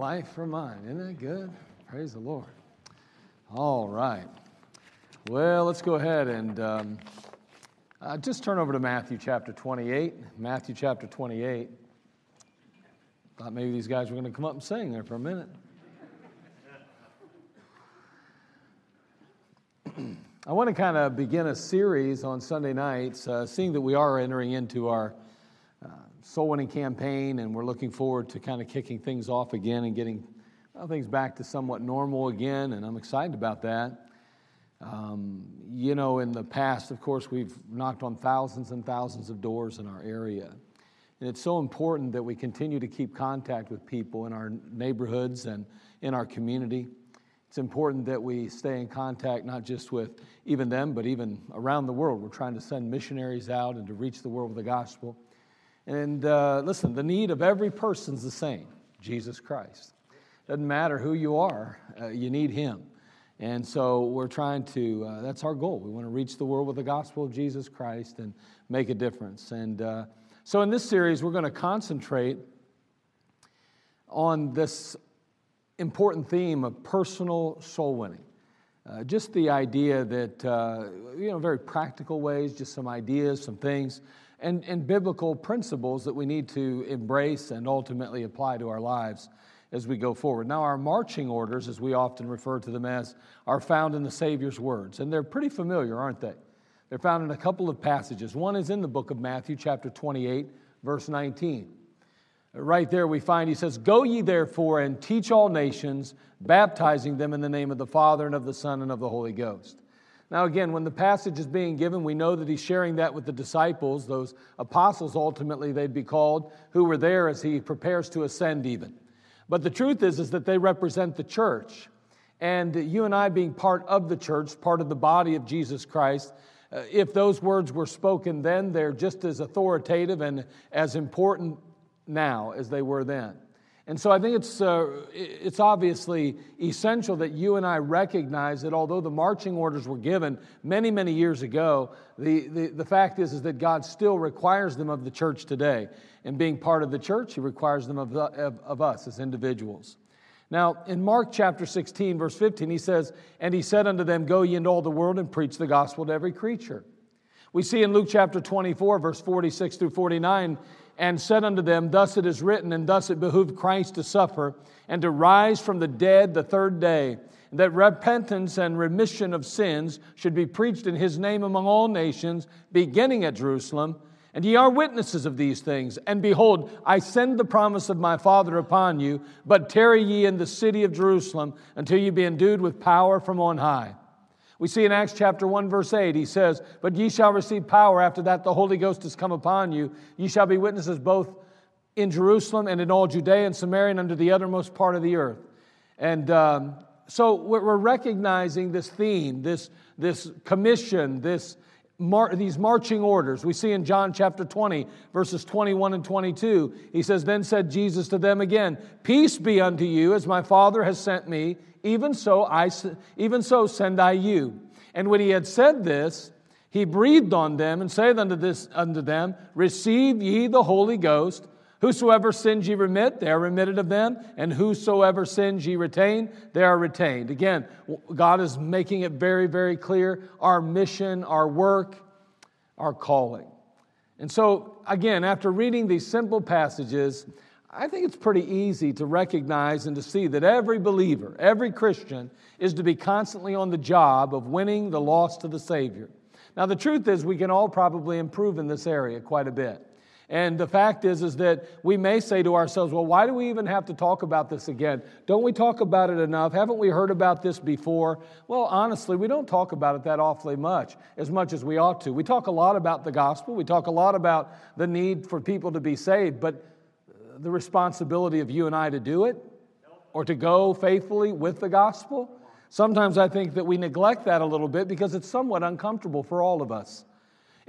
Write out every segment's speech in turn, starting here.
Life for mine. Isn't that good? Praise the Lord. All right. Well, let's go ahead and um, uh, just turn over to Matthew chapter 28. Matthew chapter 28. Thought maybe these guys were going to come up and sing there for a minute. I want to kind of begin a series on Sunday nights, uh, seeing that we are entering into our soul winning campaign and we're looking forward to kind of kicking things off again and getting well, things back to somewhat normal again, and I'm excited about that. Um, you know, in the past, of course, we've knocked on thousands and thousands of doors in our area. And it's so important that we continue to keep contact with people in our neighborhoods and in our community. It's important that we stay in contact not just with even them, but even around the world. We're trying to send missionaries out and to reach the world with the gospel. And uh, listen, the need of every person's the same Jesus Christ. Doesn't matter who you are, uh, you need Him. And so we're trying to, uh, that's our goal. We want to reach the world with the gospel of Jesus Christ and make a difference. And uh, so in this series, we're going to concentrate on this important theme of personal soul winning. Uh, just the idea that, uh, you know, very practical ways, just some ideas, some things, and, and biblical principles that we need to embrace and ultimately apply to our lives as we go forward. Now, our marching orders, as we often refer to them as, are found in the Savior's words, and they're pretty familiar, aren't they? They're found in a couple of passages. One is in the book of Matthew, chapter 28, verse 19. Right there, we find he says, Go ye therefore and teach all nations, baptizing them in the name of the Father and of the Son and of the Holy Ghost. Now, again, when the passage is being given, we know that he's sharing that with the disciples, those apostles ultimately they'd be called, who were there as he prepares to ascend, even. But the truth is, is that they represent the church. And you and I, being part of the church, part of the body of Jesus Christ, uh, if those words were spoken then, they're just as authoritative and as important now as they were then. And so I think it's, uh, it's obviously essential that you and I recognize that although the marching orders were given many, many years ago, the, the, the fact is, is that God still requires them of the church today. And being part of the church, He requires them of, the, of, of us as individuals. Now, in Mark chapter 16, verse 15, he says, And he said unto them, Go ye into all the world and preach the gospel to every creature. We see in Luke chapter 24, verse 46 through 49, and said unto them, Thus it is written, and thus it behooved Christ to suffer, and to rise from the dead the third day, that repentance and remission of sins should be preached in his name among all nations, beginning at Jerusalem. And ye are witnesses of these things. And behold, I send the promise of my Father upon you, but tarry ye in the city of Jerusalem until ye be endued with power from on high. We see in Acts chapter 1, verse 8, he says, But ye shall receive power after that the Holy Ghost has come upon you. Ye shall be witnesses both in Jerusalem and in all Judea and Samaria and under the uttermost part of the earth. And um, so we're recognizing this theme, this, this commission, this mar- these marching orders. We see in John chapter 20, verses 21 and 22, he says, Then said Jesus to them again, Peace be unto you, as my Father has sent me, even so, I, even so send I you. And when he had said this, he breathed on them and said unto, this, unto them, Receive ye the Holy Ghost. Whosoever sins ye remit, they are remitted of them, and whosoever sins ye retain, they are retained. Again, God is making it very, very clear our mission, our work, our calling. And so, again, after reading these simple passages, I think it's pretty easy to recognize and to see that every believer, every Christian, is to be constantly on the job of winning the lost to the Savior. Now, the truth is, we can all probably improve in this area quite a bit. And the fact is, is that we may say to ourselves, well, why do we even have to talk about this again? Don't we talk about it enough? Haven't we heard about this before? Well, honestly, we don't talk about it that awfully much, as much as we ought to. We talk a lot about the gospel, we talk a lot about the need for people to be saved, but the responsibility of you and I to do it or to go faithfully with the gospel, sometimes I think that we neglect that a little bit because it's somewhat uncomfortable for all of us.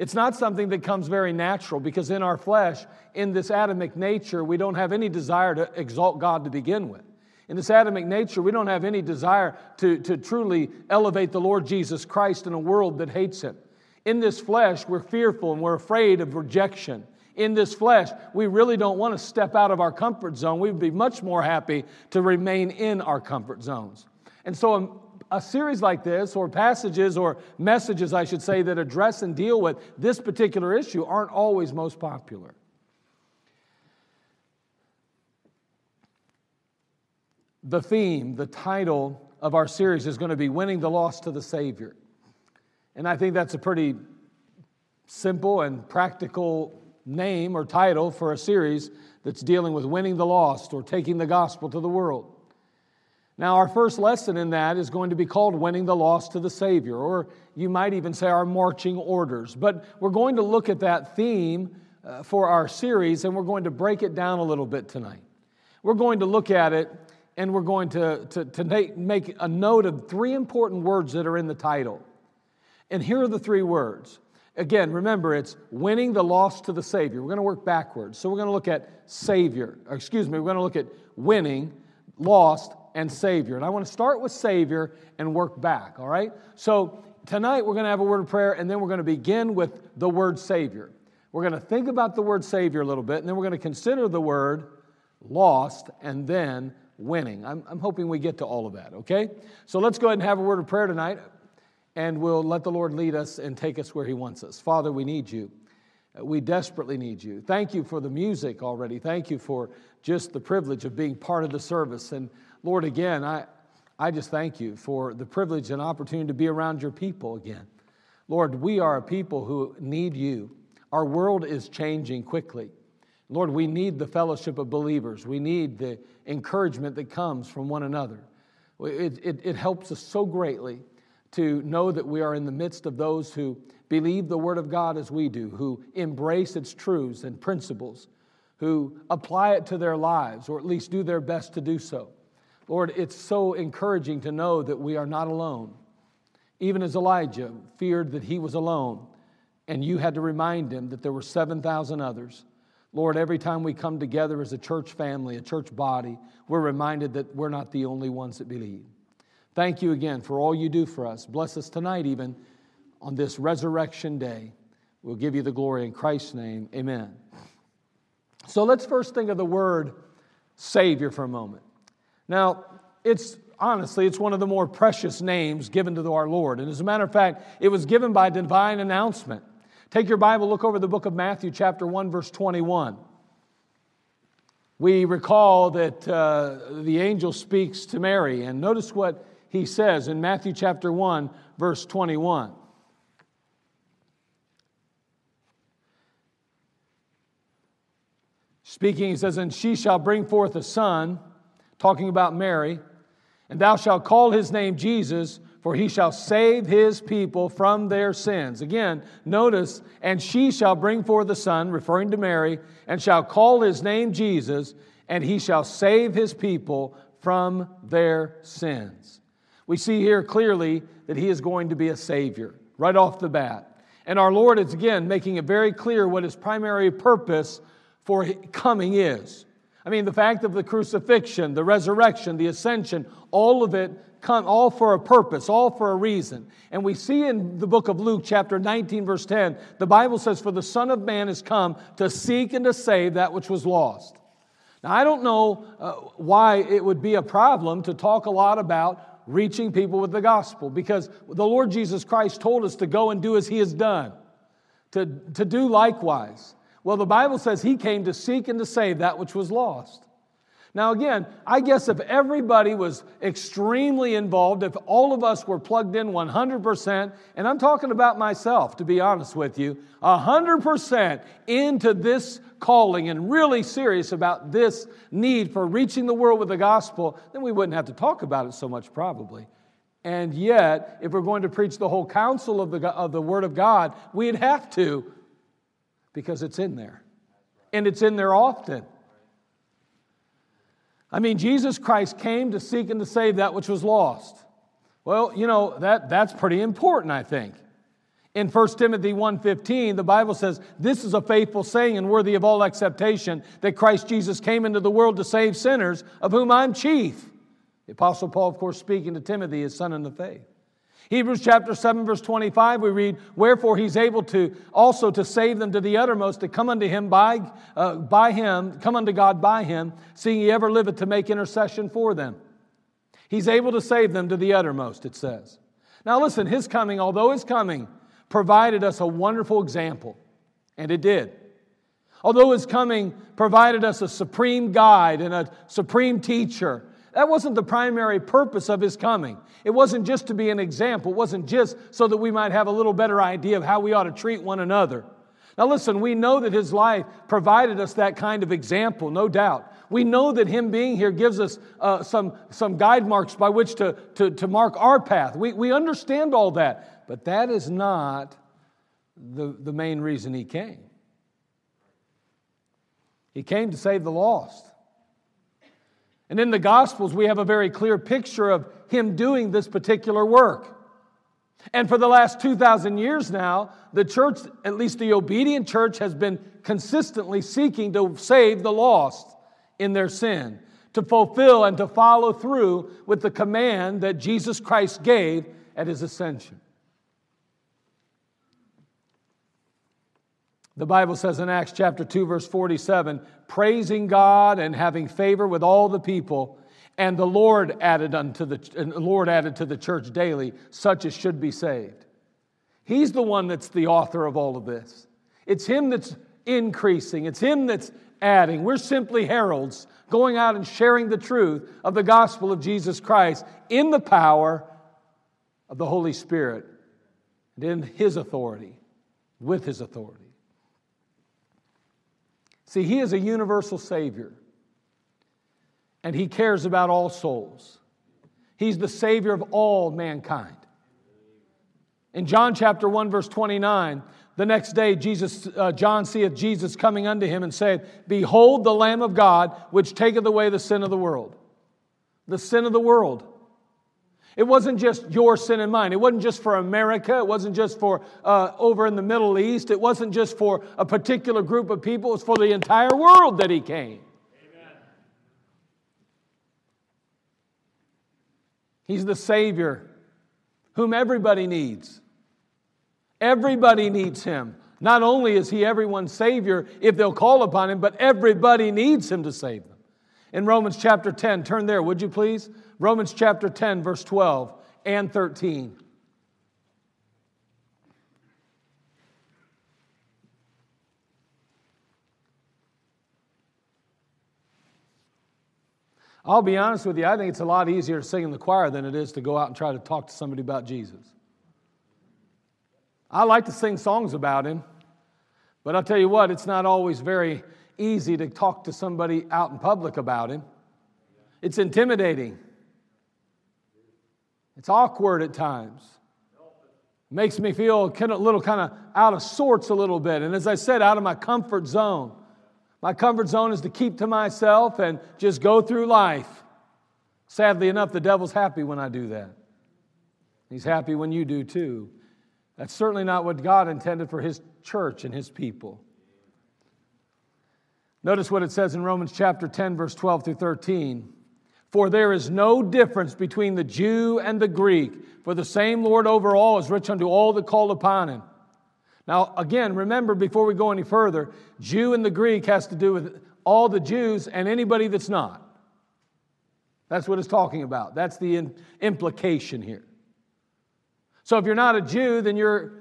It's not something that comes very natural because in our flesh, in this Adamic nature, we don't have any desire to exalt God to begin with. In this Adamic nature, we don't have any desire to, to truly elevate the Lord Jesus Christ in a world that hates him. In this flesh, we're fearful and we're afraid of rejection. in this flesh, we really don't want to step out of our comfort zone. We'd be much more happy to remain in our comfort zones. And so, um, a, series like this, or passages or messages, I should say, that address and deal with this particular issue aren't always most popular. The theme, the title of our series is going to be Winning the Lost to the Savior. And I think that's a pretty simple and practical name or title for a series that's dealing with winning the lost or taking the gospel to the world. Now, our first lesson in that is going to be called Winning the Lost to the Savior, or you might even say our marching orders. But we're going to look at that theme uh, for our series and we're going to break it down a little bit tonight. We're going to look at it and we're going to, to, to make a note of three important words that are in the title. And here are the three words Again, remember, it's winning the lost to the Savior. We're going to work backwards. So we're going to look at Savior, or excuse me, we're going to look at winning, lost, and Savior. And I want to start with Savior and work back, all right? So tonight we're going to have a word of prayer, and then we're going to begin with the word Savior. We're going to think about the word Savior a little bit, and then we're going to consider the word lost and then winning. I'm, I'm hoping we get to all of that, okay? So let's go ahead and have a word of prayer tonight and we'll let the Lord lead us and take us where He wants us. Father, we need you. Uh, we desperately need you. Thank you for the music already. Thank you for just the privilege of being part of the service. And Lord, again, I, I just thank you for the privilege and opportunity to be around your people again. Lord, we are a people who need you. Our world is changing quickly. Lord, we need the fellowship of believers. We need the encouragement that comes from one another. It, it, it helps us so greatly to know that we are in the midst of those who believe the Word of God as we do, who embrace its truths and principles, who apply it to their lives, or at least do their best to do so. Lord, it's so encouraging to know that we are not alone. Even as Elijah feared that he was alone, and you had to remind him that there were 7,000 others. Lord, every time we come together as a church family, a church body, we're reminded that we're not the only ones that believe. Thank you again for all you do for us. Bless us tonight, even on this resurrection day. We'll give you the glory in Christ's name. Amen. So let's first think of the word Savior for a moment. Now, it's honestly, it's one of the more precious names given to our Lord. And as a matter of fact, it was given by divine announcement. Take your Bible, look over the book of Matthew, chapter 1, verse 21. We recall that uh, the angel speaks to Mary, and notice what he says in Matthew chapter 1, verse 21. Speaking, he says, And she shall bring forth a son, talking about Mary, and thou shalt call his name Jesus, for he shall save his people from their sins. Again, notice, and she shall bring forth a son, referring to Mary, and shall call his name Jesus, and he shall save his people from their sins. We see here clearly that he is going to be a Savior right off the bat. And our Lord is again making it very clear what his primary purpose for coming is. I mean, the fact of the crucifixion, the resurrection, the ascension, all of it come all for a purpose, all for a reason. And we see in the book of Luke, chapter 19, verse 10, the Bible says, For the Son of Man is come to seek and to save that which was lost. Now, I don't know uh, why it would be a problem to talk a lot about reaching people with the gospel because the Lord Jesus Christ told us to go and do as he has done, to, to do likewise. Well, the Bible says he came to seek and to save that which was lost. Now, again, I guess if everybody was extremely involved, if all of us were plugged in 100%, and I'm talking about myself, to be honest with you, 100% into this calling and really serious about this need for reaching the world with the gospel, then we wouldn't have to talk about it so much, probably. And yet, if we're going to preach the whole counsel of the, of the Word of God, we'd have to because it's in there. And it's in there often. I mean, Jesus Christ came to seek and to save that which was lost. Well, you know, that, that's pretty important, I think. In 1 Timothy 1:15, the Bible says, "This is a faithful saying and worthy of all acceptation that Christ Jesus came into the world to save sinners, of whom I'm chief." The apostle Paul of course speaking to Timothy, his son in the faith. Hebrews chapter 7 verse 25 we read wherefore he's able to also to save them to the uttermost to come unto him by uh, by him come unto God by him seeing he ever liveth to make intercession for them. He's able to save them to the uttermost it says. Now listen his coming although his coming provided us a wonderful example and it did. Although his coming provided us a supreme guide and a supreme teacher that wasn't the primary purpose of his coming. It wasn't just to be an example, it wasn't just so that we might have a little better idea of how we ought to treat one another. Now, listen, we know that his life provided us that kind of example, no doubt. We know that him being here gives us uh, some, some guide marks by which to, to, to mark our path. We, we understand all that, but that is not the, the main reason he came. He came to save the lost. And in the Gospels, we have a very clear picture of him doing this particular work. And for the last 2,000 years now, the church, at least the obedient church, has been consistently seeking to save the lost in their sin, to fulfill and to follow through with the command that Jesus Christ gave at his ascension. The Bible says in Acts chapter 2 verse 47, praising God and having favor with all the people, and the Lord added unto the, the Lord added to the church daily such as should be saved. He's the one that's the author of all of this. It's him that's increasing. It's him that's adding. We're simply heralds going out and sharing the truth of the gospel of Jesus Christ in the power of the Holy Spirit and in his authority, with his authority. See, He is a universal Savior, and He cares about all souls. He's the Savior of all mankind. In John chapter 1, verse 29, the next day Jesus, uh, John seeth Jesus coming unto him and saith, Behold the Lamb of God, which taketh away the sin of the world. The sin of the world. It wasn't just your sin and mine. It wasn't just for America. It wasn't just for uh, over in the Middle East. It wasn't just for a particular group of people. It was for the entire world that he came. Amen. He's the Savior whom everybody needs. Everybody needs him. Not only is he everyone's Savior if they'll call upon him, but everybody needs him to save them. In Romans chapter 10, turn there, would you please? Romans chapter 10, verse 12 and 13. I'll be honest with you, I think it's a lot easier to sing in the choir than it is to go out and try to talk to somebody about Jesus. I like to sing songs about him, but I'll tell you what, it's not always very easy to talk to somebody out in public about him. It's intimidating. It's awkward at times. It makes me feel a little kind of out of sorts a little bit. And as I said, out of my comfort zone. My comfort zone is to keep to myself and just go through life. Sadly enough, the devil's happy when I do that. He's happy when you do too. That's certainly not what God intended for his church and his people. Notice what it says in Romans chapter 10, verse 12 through 13. For there is no difference between the Jew and the Greek, for the same Lord over all is rich unto all that call upon him. Now, again, remember before we go any further, Jew and the Greek has to do with all the Jews and anybody that's not. That's what it's talking about. That's the in- implication here. So if you're not a Jew, then you're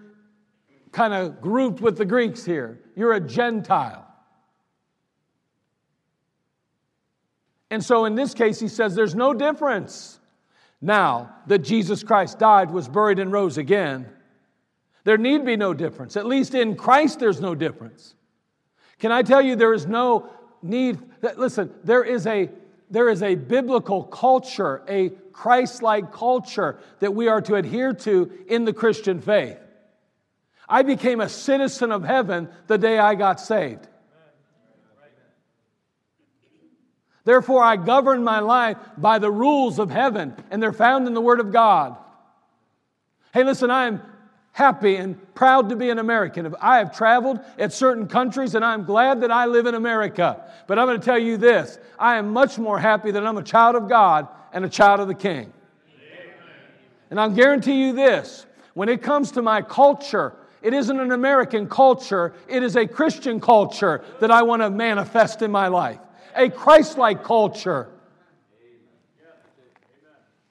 kind of grouped with the Greeks here. You're a Gentile. And so in this case, he says there's no difference. Now that Jesus Christ died, was buried, and rose again, there need be no difference. At least in Christ, there's no difference. Can I tell you, there is no need. That, listen, there is a there is a biblical culture, a Christ like culture that we are to adhere to in the Christian faith. I became a citizen of heaven the day I got saved. Therefore, I govern my life by the rules of heaven, and they're found in the Word of God. Hey, listen, I am happy and proud to be an American. I have traveled at certain countries, and I'm glad that I live in America. But I'm going to tell you this I am much more happy that I'm a child of God and a child of the King. And I'll guarantee you this when it comes to my culture, it isn't an American culture, it is a Christian culture that I want to manifest in my life. A Christ like culture.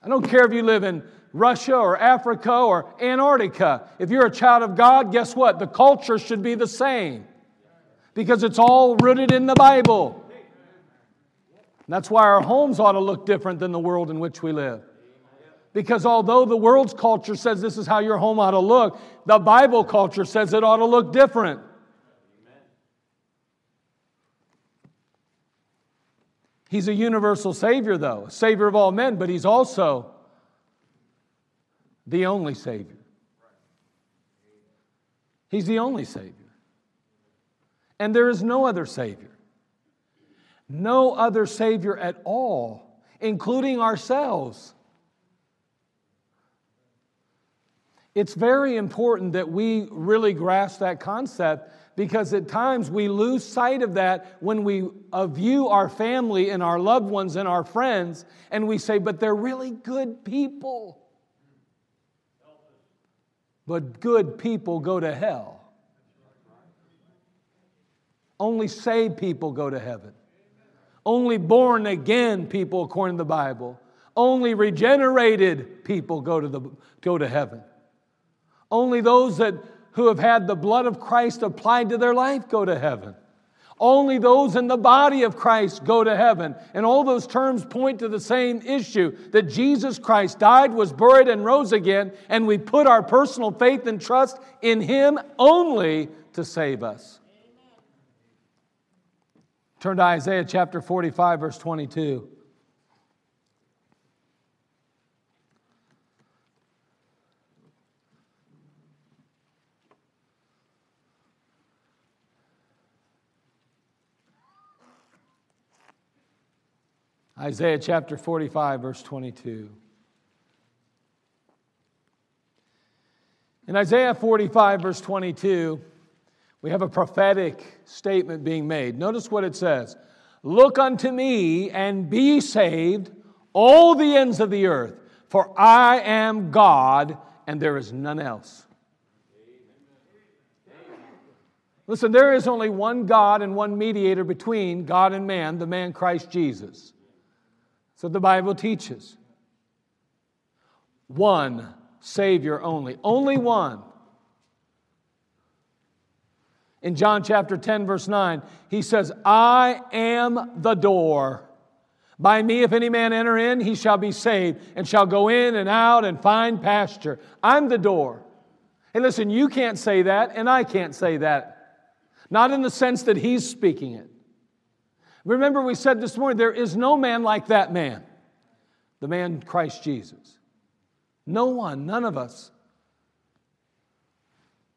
I don't care if you live in Russia or Africa or Antarctica. If you're a child of God, guess what? The culture should be the same because it's all rooted in the Bible. that's why our homes ought to look different than the world in which we live. Because although the world's culture says this is how your home ought to look, the Bible culture says it ought to look different. He's a universal Savior, though, a Savior of all men, but He's also the only Savior. He's the only Savior. And there is no other Savior. No other Savior at all, including ourselves. It's very important that we really grasp that concept because at times we lose sight of that when we uh, view our family and our loved ones and our friends and we say, but they're really good people. But good people go to hell. Only saved people go to heaven. Only born again people, according to the Bible. Only regenerated people go to, the, go to heaven. Only those that, who have had the blood of Christ applied to their life go to heaven. Only those in the body of Christ go to heaven. And all those terms point to the same issue that Jesus Christ died, was buried, and rose again, and we put our personal faith and trust in Him only to save us. Turn to Isaiah chapter 45, verse 22. Isaiah chapter 45, verse 22. In Isaiah 45, verse 22, we have a prophetic statement being made. Notice what it says Look unto me and be saved, all the ends of the earth, for I am God and there is none else. Listen, there is only one God and one mediator between God and man, the man Christ Jesus. So the Bible teaches. One Savior only, only one. In John chapter 10, verse 9, he says, I am the door. By me, if any man enter in, he shall be saved and shall go in and out and find pasture. I'm the door. Hey, listen, you can't say that, and I can't say that. Not in the sense that he's speaking it. Remember, we said this morning, there is no man like that man, the man Christ Jesus. No one, none of us.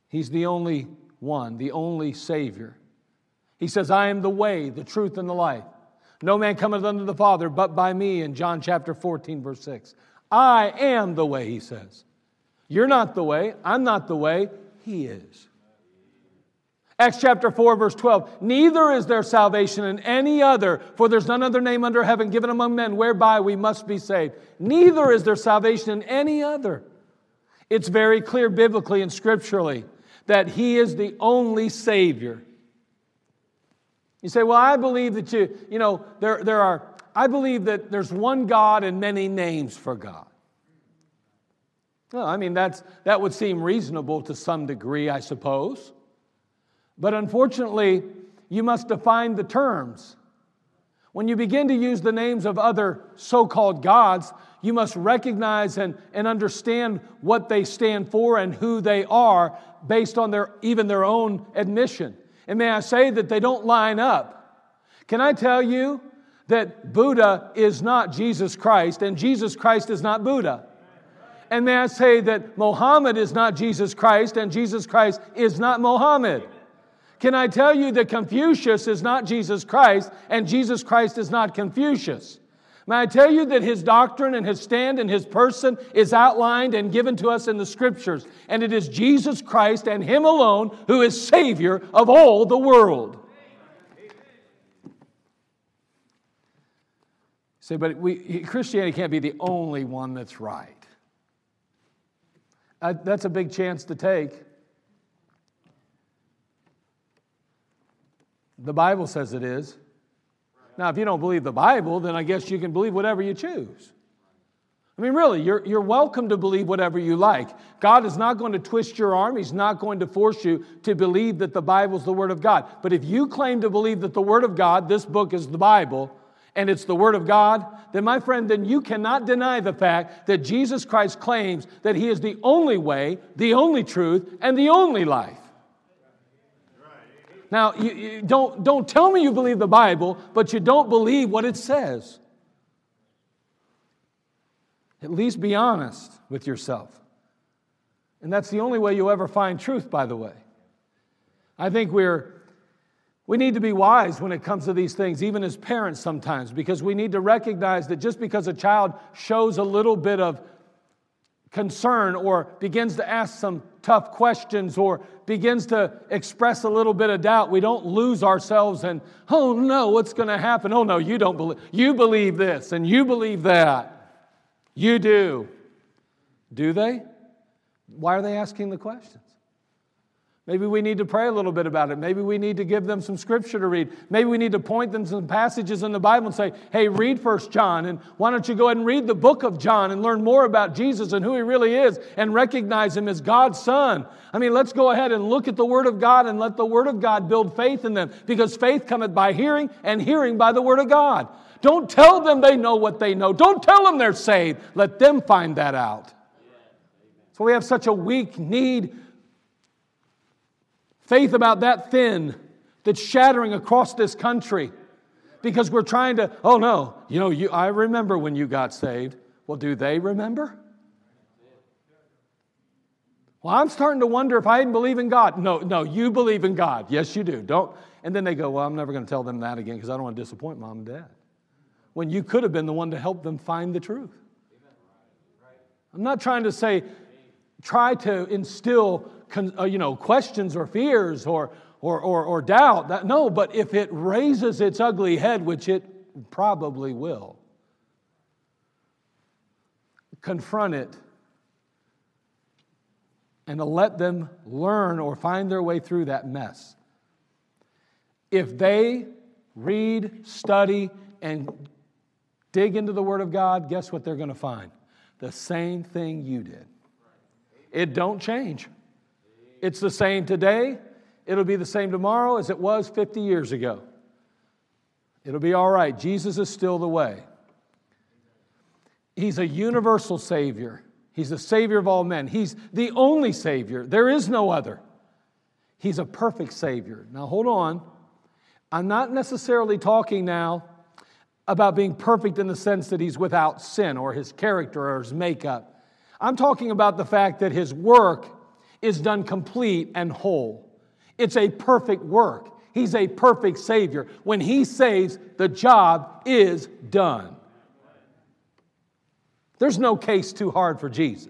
He's the only one, the only Savior. He says, I am the way, the truth, and the life. No man cometh unto the Father but by me in John chapter 14, verse 6. I am the way, he says. You're not the way, I'm not the way, he is. Acts chapter 4, verse 12. Neither is there salvation in any other, for there's none other name under heaven given among men whereby we must be saved. Neither is there salvation in any other. It's very clear biblically and scripturally that He is the only Savior. You say, well, I believe that you, you know, there, there are, I believe that there's one God and many names for God. Well, I mean, that's, that would seem reasonable to some degree, I suppose. But unfortunately, you must define the terms. When you begin to use the names of other so called gods, you must recognize and, and understand what they stand for and who they are based on their, even their own admission. And may I say that they don't line up. Can I tell you that Buddha is not Jesus Christ and Jesus Christ is not Buddha? And may I say that Mohammed is not Jesus Christ and Jesus Christ is not Mohammed? Can I tell you that Confucius is not Jesus Christ and Jesus Christ is not Confucius? May I tell you that his doctrine and his stand and his person is outlined and given to us in the scriptures, and it is Jesus Christ and him alone who is Savior of all the world. Say, but we, Christianity can't be the only one that's right. I, that's a big chance to take. The Bible says it is. Now, if you don't believe the Bible, then I guess you can believe whatever you choose. I mean, really, you're, you're welcome to believe whatever you like. God is not going to twist your arm. He's not going to force you to believe that the Bible is the Word of God. But if you claim to believe that the Word of God, this book is the Bible, and it's the Word of God, then, my friend, then you cannot deny the fact that Jesus Christ claims that He is the only way, the only truth, and the only life. Now, you, you don't, don't tell me you believe the Bible, but you don't believe what it says. At least be honest with yourself. And that's the only way you'll ever find truth, by the way. I think we're, we need to be wise when it comes to these things, even as parents sometimes, because we need to recognize that just because a child shows a little bit of concern or begins to ask some tough questions or begins to express a little bit of doubt, we don't lose ourselves and, oh no, what's going to happen? Oh no, you don't believe. You believe this and you believe that. You do. Do they? Why are they asking the questions? Maybe we need to pray a little bit about it. Maybe we need to give them some scripture to read. Maybe we need to point them to some passages in the Bible and say, hey, read First John, and why don't you go ahead and read the book of John and learn more about Jesus and who he really is and recognize him as God's Son. I mean, let's go ahead and look at the Word of God and let the Word of God build faith in them because faith cometh by hearing and hearing by the Word of God. Don't tell them they know what they know. Don't tell them they're saved. Let them find that out. So we have such a weak need Faith about that thin that's shattering across this country because we're trying to, oh no, you know, you, I remember when you got saved. Well, do they remember? Well, I'm starting to wonder if I didn't believe in God. No, no, you believe in God. Yes, you do. Don't. And then they go, well, I'm never going to tell them that again because I don't want to disappoint mom and dad. When you could have been the one to help them find the truth. I'm not trying to say, try to instill Uh, you know, questions or fears or, or, or, or doubt. That, no, but if it raises its ugly head, which it probably will, confront it and let them learn or find their way through that mess. If they read, study, and dig into the Word of God, guess what they're going to find? The same thing you did. It don't change. It's the same today. It'll be the same tomorrow as it was 50 years ago. It'll be all right. Jesus is still the way. He's a universal Savior. He's the Savior of all men. He's the only Savior. There is no other. He's a perfect Savior. Now, hold on. I'm not necessarily talking now about being perfect in the sense that He's without sin or His character or His makeup. I'm talking about the fact that His work is done complete and whole. It's a perfect work. He's a perfect Savior. When He saves, the job is done. There's no case too hard for Jesus.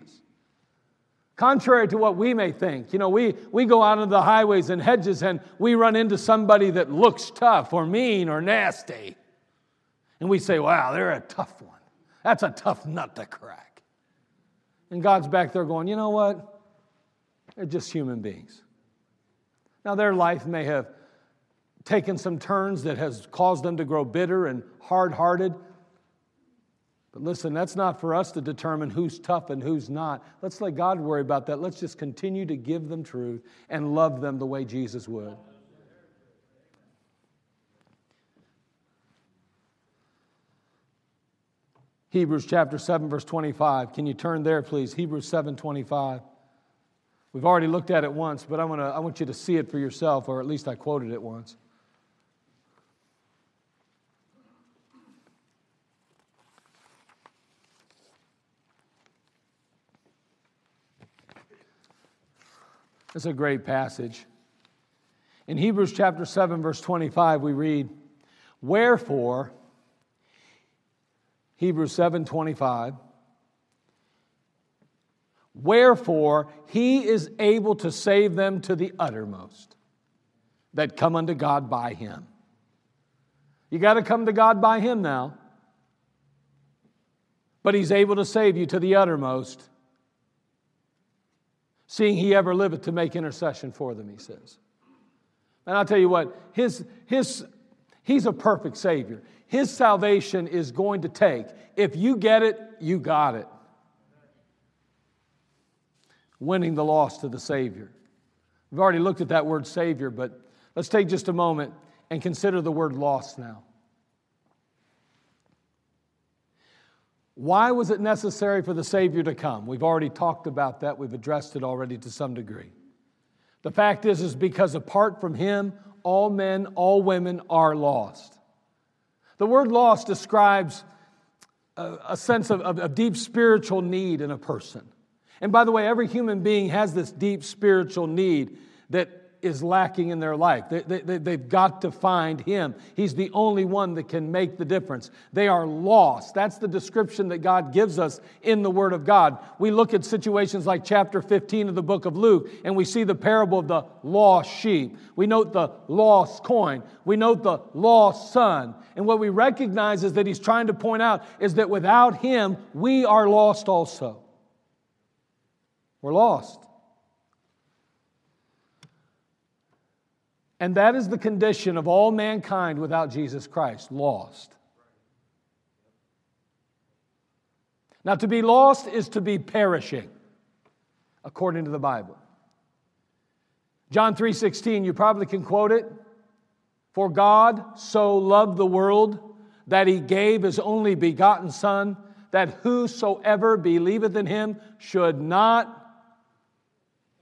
Contrary to what we may think, you know, we, we go out into the highways and hedges and we run into somebody that looks tough or mean or nasty. And we say, wow, they're a tough one. That's a tough nut to crack. And God's back there going, you know what? They're just human beings. Now, their life may have taken some turns that has caused them to grow bitter and hard hearted. But listen, that's not for us to determine who's tough and who's not. Let's let God worry about that. Let's just continue to give them truth and love them the way Jesus would. Hebrews chapter 7 verse 25. Can you turn there please? Hebrews 7:25. We've already looked at it once, but I, wanna, I want you to see it for yourself, or at least I quoted it once. It's a great passage. In Hebrews chapter 7, verse 25, we read, Wherefore, Hebrews 7 25, Wherefore, he is able to save them to the uttermost that come unto God by him. You got to come to God by him now. But he's able to save you to the uttermost seeing he ever liveth to make intercession for them, he says. And I'll tell you what, his, his, he's a perfect Savior. His salvation is going to take. If you get it, you got it. Winning the lost to the Savior. We've already looked at that word Savior, but let's take just a moment and consider the word lost now. Why was it necessary for the Savior to come? We've already talked about that. We've addressed it already to some degree. The fact is, is because apart from Him, all men, all women are lost. The word lost describes a, a sense of, of, of deep spiritual need in a person. And by the way, every human being has this deep spiritual need that is lacking in their life. They, they, they've got to find Him. He's the only one that can make the difference. They are lost. That's the description that God gives us in the Word of God. We look at situations like chapter 15 of the book of Luke, and we see the parable of the lost sheep. We note the lost coin. We note the lost son. And what we recognize is that He's trying to point out is that without Him, we are lost also. We're lost. And that is the condition of all mankind without Jesus Christ lost. Now, to be lost is to be perishing, according to the Bible. John 3:16, you probably can quote it. For God so loved the world that he gave his only begotten Son, that whosoever believeth in him should not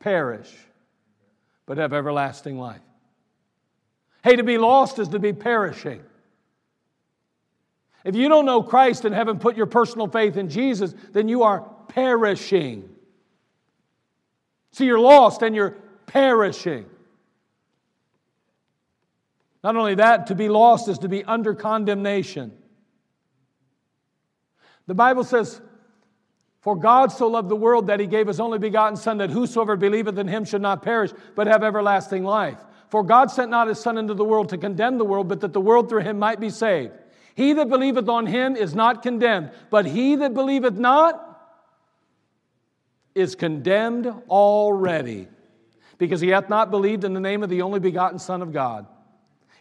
perish, but have everlasting life. Hey, to be lost is to be perishing. If you don't know Christ and haven't put your personal faith in Jesus, then you are perishing. See, you're lost and you're perishing. Not only that, to be lost is to be under condemnation. The Bible says, For God so loved the world that he gave his only begotten Son, that whosoever believeth in him should not perish, but have everlasting life. For God sent not his Son into the world to condemn the world, but that the world through him might be saved. He that believeth on him is not condemned, but he that believeth not is condemned already, because he hath not believed in the name of the only begotten Son of God.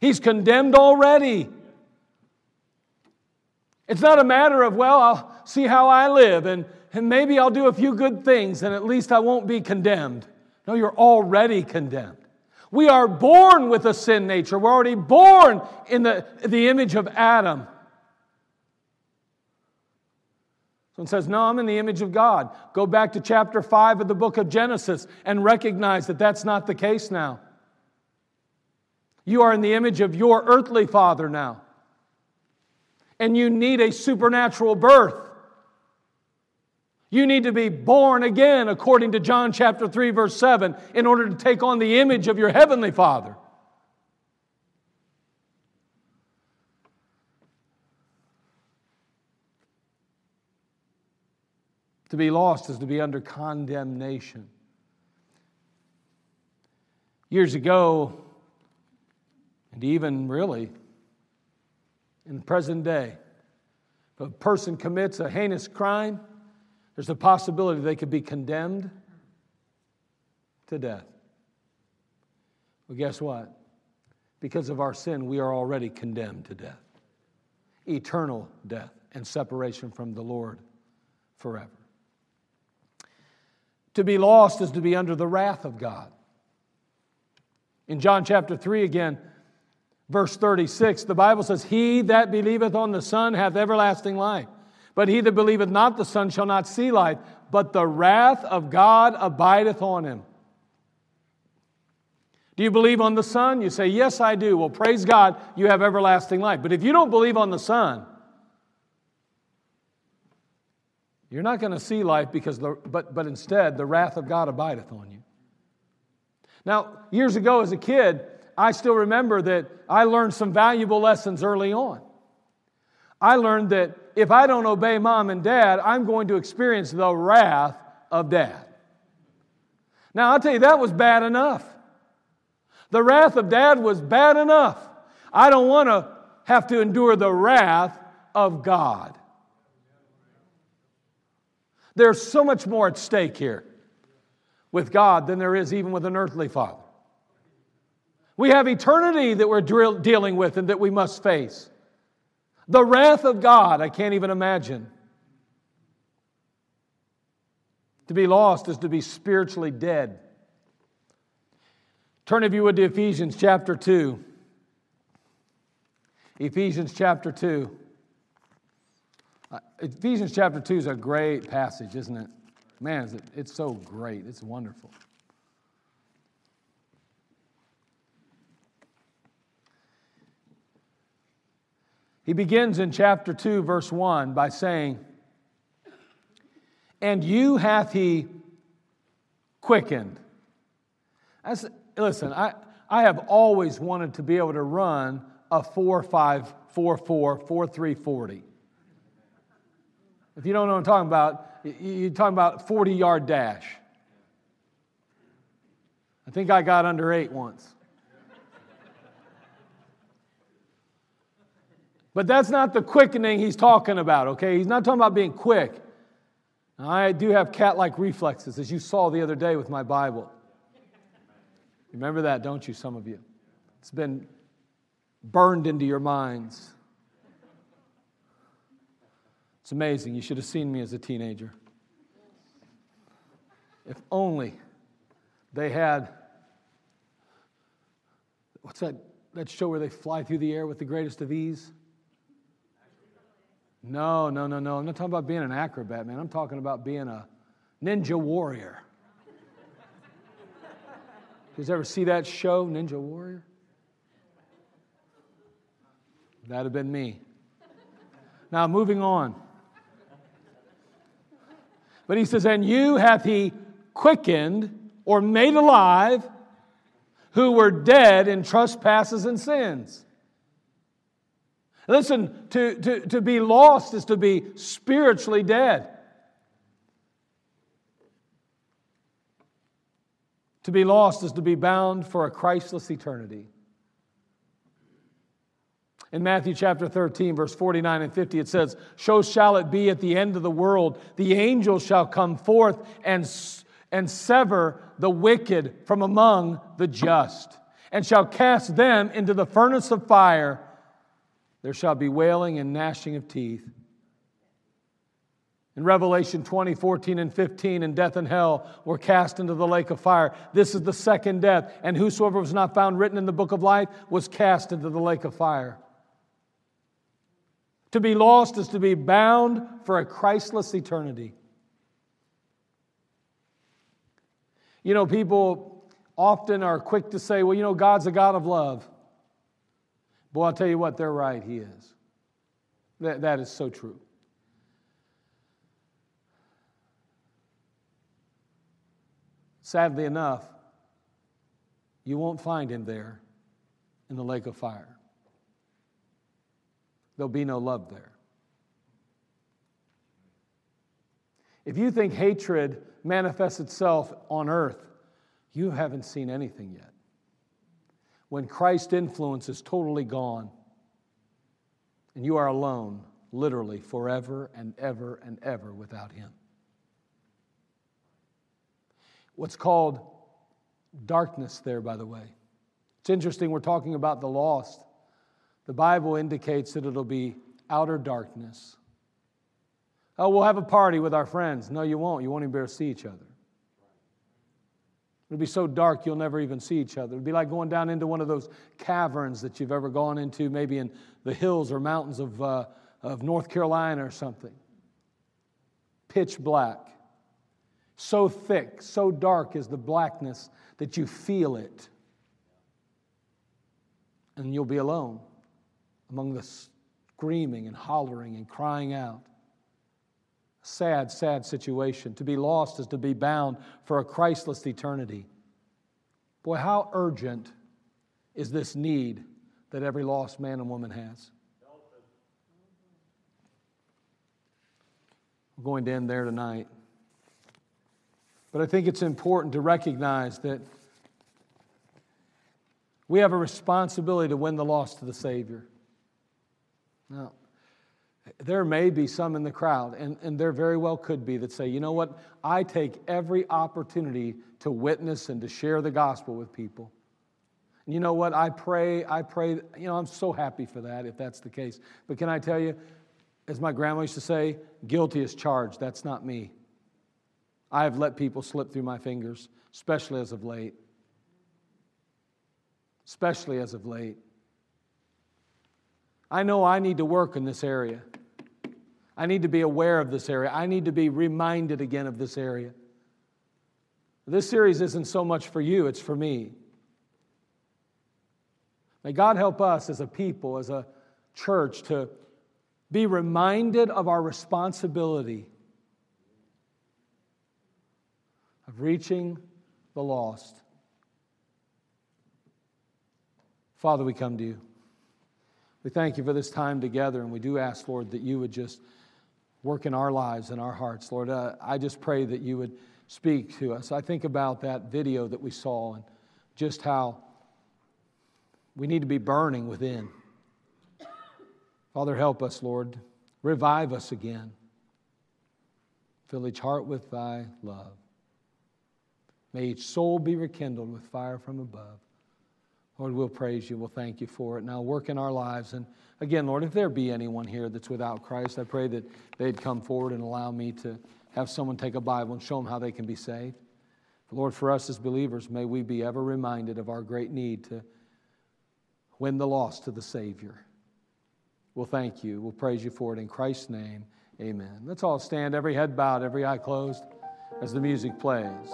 He's condemned already. It's not a matter of, well, I'll see how I live and, and maybe I'll do a few good things and at least I won't be condemned. No, you're already condemned. We are born with a sin nature. We're already born in the, the image of Adam. Someone says, No, I'm in the image of God. Go back to chapter 5 of the book of Genesis and recognize that that's not the case now. You are in the image of your earthly father now. And you need a supernatural birth. You need to be born again, according to John chapter 3, verse 7, in order to take on the image of your heavenly Father. To be lost is to be under condemnation. Years ago, and even really in the present day, if a person commits a heinous crime, there's a possibility they could be condemned to death. Well, guess what? Because of our sin, we are already condemned to death eternal death and separation from the Lord forever. To be lost is to be under the wrath of God. In John chapter 3, again, verse 36, the Bible says, He that believeth on the Son hath everlasting life. But he that believeth not the Son shall not see life, but the wrath of God abideth on him. Do you believe on the Son? You say, Yes, I do. Well, praise God, you have everlasting life. But if you don't believe on the Son, you're not going to see life because, the, but, but instead, the wrath of God abideth on you. Now, years ago as a kid, I still remember that I learned some valuable lessons early on. I learned that if I don't obey mom and dad, I'm going to experience the wrath of dad. Now, I'll tell you, that was bad enough. The wrath of dad was bad enough. I don't want to have to endure the wrath of God. There's so much more at stake here. with God than there is even with an earthly father. We have eternity that we're dealing with and that we must face. The wrath of God, I can't even imagine. To be lost is to be spiritually dead. Turn, if you would, to Ephesians chapter 2. Ephesians chapter 2. Uh, Ephesians chapter 2 is a great passage, isn't it? Man, it's so great. It's wonderful. He begins in chapter 2, verse 1 by saying, And you hath he quickened. That's, listen, I, I have always wanted to be able to run a 4 5 4 4 4 3 40. If you don't know what I'm talking about, you're talking about 40 yard dash. I think I got under eight once. But that's not the quickening he's talking about, okay? He's not talking about being quick. I do have cat like reflexes, as you saw the other day with my Bible. Remember that, don't you, some of you? It's been burned into your minds. It's amazing. You should have seen me as a teenager. If only they had, what's that, that show where they fly through the air with the greatest of ease? No, no, no, no. I'm not talking about being an acrobat, man. I'm talking about being a ninja warrior. Did you ever see that show, Ninja Warrior? That'd have been me. Now, moving on. But he says, And you hath he quickened or made alive who were dead in trespasses and sins. Listen, to, to, to be lost is to be spiritually dead. To be lost is to be bound for a Christless eternity. In Matthew chapter 13, verse 49 and 50, it says, So shall it be at the end of the world. The angels shall come forth and, and sever the wicked from among the just, and shall cast them into the furnace of fire. There shall be wailing and gnashing of teeth. In Revelation 20, 14, and 15, and death and hell were cast into the lake of fire. This is the second death, and whosoever was not found written in the book of life was cast into the lake of fire. To be lost is to be bound for a Christless eternity. You know, people often are quick to say, well, you know, God's a God of love. Boy, I'll tell you what, they're right, He is. That, that is so true. Sadly enough, you won't find Him there in the lake of fire there'll be no love there. If you think hatred manifests itself on earth, you haven't seen anything yet. When Christ's influence is totally gone and you are alone, literally forever and ever and ever without Him. What's called darkness, there, by the way. It's interesting, we're talking about the lost. The Bible indicates that it'll be outer darkness. Oh, we'll have a party with our friends. No, you won't. You won't even be able to see each other. It'll be so dark you'll never even see each other. It'd be like going down into one of those caverns that you've ever gone into, maybe in the hills or mountains of, uh, of North Carolina or something. Pitch black. So thick, so dark is the blackness that you feel it. And you'll be alone among the screaming and hollering and crying out. Sad, sad situation. To be lost is to be bound for a Christless eternity. Boy, how urgent is this need that every lost man and woman has? We're going to end there tonight. But I think it's important to recognize that we have a responsibility to win the lost to the Savior. Now, There may be some in the crowd, and, and there very well could be, that say, you know what? I take every opportunity to witness and to share the gospel with people. And you know what? I pray, I pray, you know, I'm so happy for that if that's the case. But can I tell you, as my grandma used to say, guilty as charged. That's not me. I have let people slip through my fingers, especially as of late. Especially as of late. I know I need to work in this area. I need to be aware of this area. I need to be reminded again of this area. This series isn't so much for you, it's for me. May God help us as a people, as a church, to be reminded of our responsibility of reaching the lost. Father, we come to you. We thank you for this time together, and we do ask, Lord, that you would just work in our lives and our hearts. Lord, uh, I just pray that you would speak to us. I think about that video that we saw and just how we need to be burning within. Father, help us, Lord. Revive us again. Fill each heart with thy love. May each soul be rekindled with fire from above. Lord, we'll praise you. We'll thank you for it. Now, work in our lives. And again, Lord, if there be anyone here that's without Christ, I pray that they'd come forward and allow me to have someone take a Bible and show them how they can be saved. Lord, for us as believers, may we be ever reminded of our great need to win the lost to the Savior. We'll thank you. We'll praise you for it in Christ's name. Amen. Let's all stand, every head bowed, every eye closed, as the music plays.